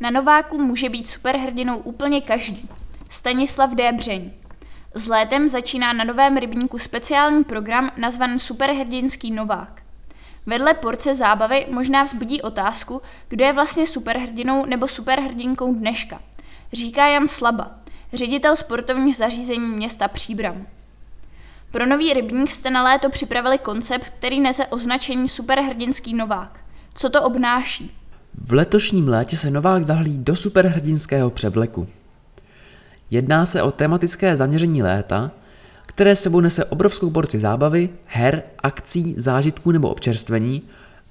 Na Nováku může být superhrdinou úplně každý. Stanislav Débřeň. S létem začíná na Novém rybníku speciální program nazvaný Superhrdinský Novák. Vedle porce zábavy možná vzbudí otázku, kdo je vlastně superhrdinou nebo superhrdinkou dneška. Říká Jan Slaba, ředitel sportovních zařízení města Příbram. Pro nový rybník jste na léto připravili koncept, který nese označení Superhrdinský Novák. Co to obnáší? V letošním létě se Novák zahlí do superhrdinského převleku. Jedná se o tematické zaměření léta, které sebou nese obrovskou porci zábavy, her, akcí, zážitků nebo občerstvení,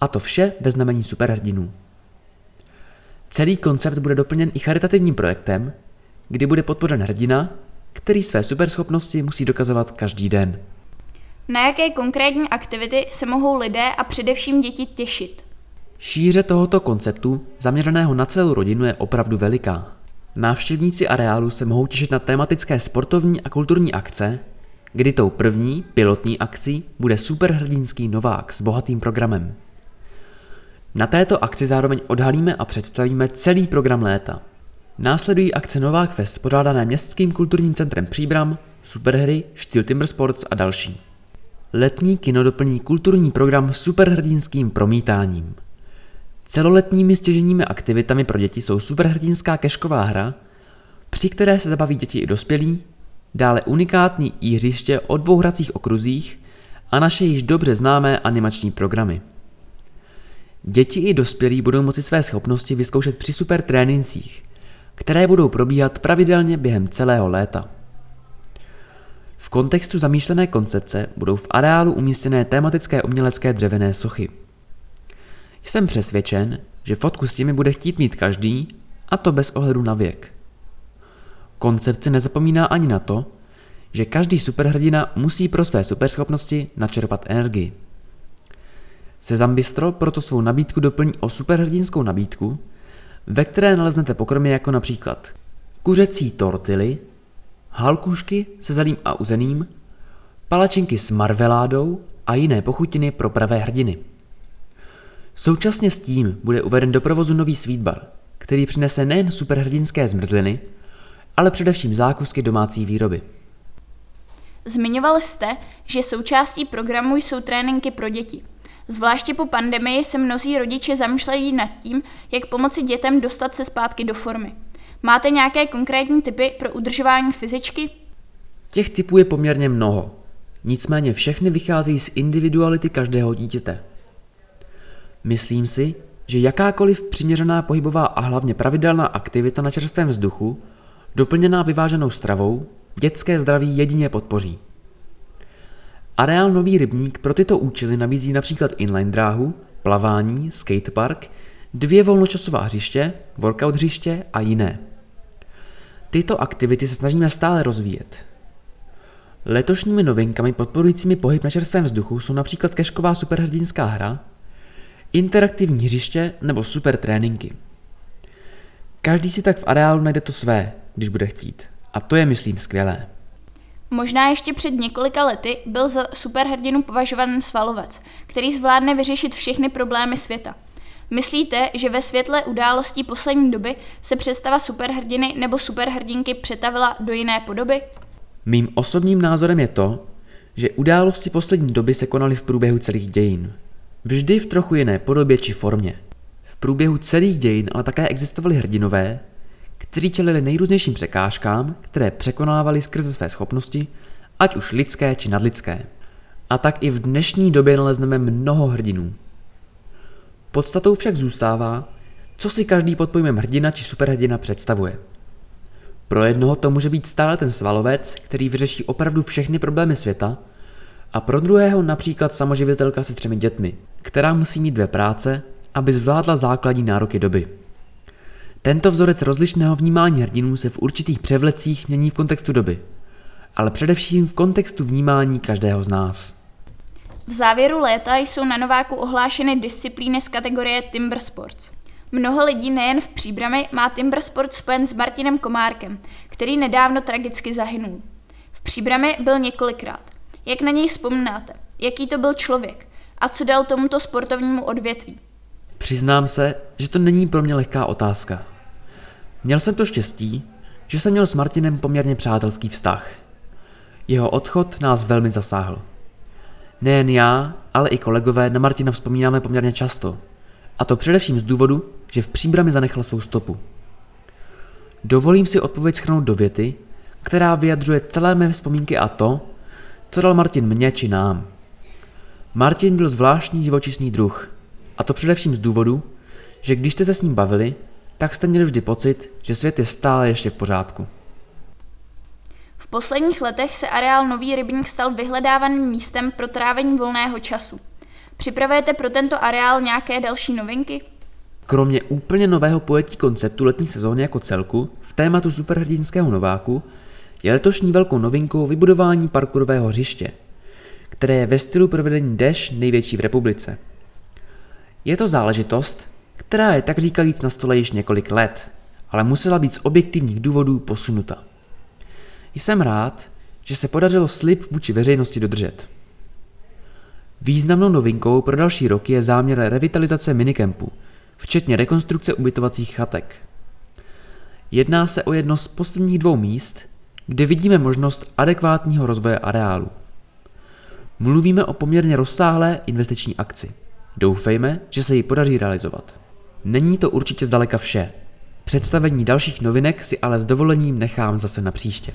a to vše ve znamení superhrdinů. Celý koncept bude doplněn i charitativním projektem, kdy bude podpořen hrdina, který své superschopnosti musí dokazovat každý den. Na jaké konkrétní aktivity se mohou lidé a především děti těšit? Šíře tohoto konceptu, zaměřeného na celou rodinu, je opravdu veliká. Návštěvníci areálu se mohou těšit na tematické sportovní a kulturní akce, kdy tou první, pilotní akcí, bude superhrdinský novák s bohatým programem. Na této akci zároveň odhalíme a představíme celý program léta. Následují akce Novák Fest pořádané Městským kulturním centrem Příbram, Superhry, Štýl Timber Sports a další. Letní kino doplní kulturní program superhrdinským promítáním. Celoletními stěženími aktivitami pro děti jsou superhrdinská kešková hra, při které se zabaví děti i dospělí, dále unikátní jířiště o dvou hracích okruzích a naše již dobře známé animační programy. Děti i dospělí budou moci své schopnosti vyzkoušet při super trénincích, které budou probíhat pravidelně během celého léta. V kontextu zamýšlené koncepce budou v areálu umístěné tematické umělecké dřevěné sochy. Jsem přesvědčen, že fotku s těmi bude chtít mít každý, a to bez ohledu na věk. Koncepce nezapomíná ani na to, že každý superhrdina musí pro své superschopnosti načerpat energii. Sezam Bistro proto svou nabídku doplní o superhrdinskou nabídku, ve které naleznete pokrmy jako například kuřecí tortily, halkušky se zelím a uzeným, palačinky s marveládou a jiné pochutiny pro pravé hrdiny. Současně s tím bude uveden do provozu nový sweetbar, který přinese nejen superhrdinské zmrzliny, ale především zákusky domácí výroby. Zmiňoval jste, že součástí programu jsou tréninky pro děti. Zvláště po pandemii se mnozí rodiče zamýšlejí nad tím, jak pomoci dětem dostat se zpátky do formy. Máte nějaké konkrétní typy pro udržování fyzičky? Těch typů je poměrně mnoho. Nicméně všechny vycházejí z individuality každého dítěte. Myslím si, že jakákoliv přiměřená pohybová a hlavně pravidelná aktivita na čerstvém vzduchu, doplněná vyváženou stravou, dětské zdraví jedině podpoří. Areál Nový rybník pro tyto účely nabízí například inline dráhu, plavání, skatepark, dvě volnočasová hřiště, workout hřiště a jiné. Tyto aktivity se snažíme stále rozvíjet. Letošními novinkami podporujícími pohyb na čerstvém vzduchu jsou například kešková superhrdinská hra, interaktivní hřiště nebo super tréninky. Každý si tak v areálu najde to své, když bude chtít. A to je, myslím, skvělé. Možná ještě před několika lety byl za superhrdinu považovaný svalovec, který zvládne vyřešit všechny problémy světa. Myslíte, že ve světle událostí poslední doby se představa superhrdiny nebo superhrdinky přetavila do jiné podoby? Mým osobním názorem je to, že události poslední doby se konaly v průběhu celých dějin. Vždy v trochu jiné podobě či formě. V průběhu celých dějin ale také existovali hrdinové, kteří čelili nejrůznějším překážkám, které překonávali skrze své schopnosti, ať už lidské či nadlidské. A tak i v dnešní době nalezneme mnoho hrdinů. Podstatou však zůstává, co si každý pod pojmem hrdina či superhrdina představuje. Pro jednoho to může být stále ten svalovec, který vyřeší opravdu všechny problémy světa, a pro druhého například samoživitelka se třemi dětmi, která musí mít dvě práce, aby zvládla základní nároky doby. Tento vzorec rozlišného vnímání hrdinů se v určitých převlecích mění v kontextu doby, ale především v kontextu vnímání každého z nás. V závěru léta jsou na Nováku ohlášeny disciplíny z kategorie Timber Sports. Mnoho lidí nejen v Příbrami má Timber Sport spojen s Martinem Komárkem, který nedávno tragicky zahynul. V Příbrami byl několikrát. Jak na něj vzpomínáte? Jaký to byl člověk? A co dal tomuto sportovnímu odvětví? Přiznám se, že to není pro mě lehká otázka. Měl jsem to štěstí, že jsem měl s Martinem poměrně přátelský vztah. Jeho odchod nás velmi zasáhl. Nejen já, ale i kolegové na Martina vzpomínáme poměrně často. A to především z důvodu, že v příbrami zanechal svou stopu. Dovolím si odpověď schrnout do věty, která vyjadřuje celé mé vzpomínky a to, co dal Martin mně či nám. Martin byl zvláštní živočišný druh, a to především z důvodu, že když jste se s ním bavili, tak jste měli vždy pocit, že svět je stále ještě v pořádku. V posledních letech se areál Nový rybník stal vyhledávaným místem pro trávení volného času. Připravujete pro tento areál nějaké další novinky? Kromě úplně nového pojetí konceptu letní sezóny jako celku v tématu superhrdinského nováku je letošní velkou novinkou vybudování parkourového hřiště, které je ve stylu provedení Dash největší v republice. Je to záležitost, která je tak říkajíc na stole již několik let, ale musela být z objektivních důvodů posunuta. Jsem rád, že se podařilo slib vůči veřejnosti dodržet. Významnou novinkou pro další roky je záměr revitalizace minikempu, včetně rekonstrukce ubytovacích chatek. Jedná se o jedno z posledních dvou míst, kde vidíme možnost adekvátního rozvoje areálu. Mluvíme o poměrně rozsáhlé investiční akci. Doufejme, že se ji podaří realizovat. Není to určitě zdaleka vše. Představení dalších novinek si ale s dovolením nechám zase na příště.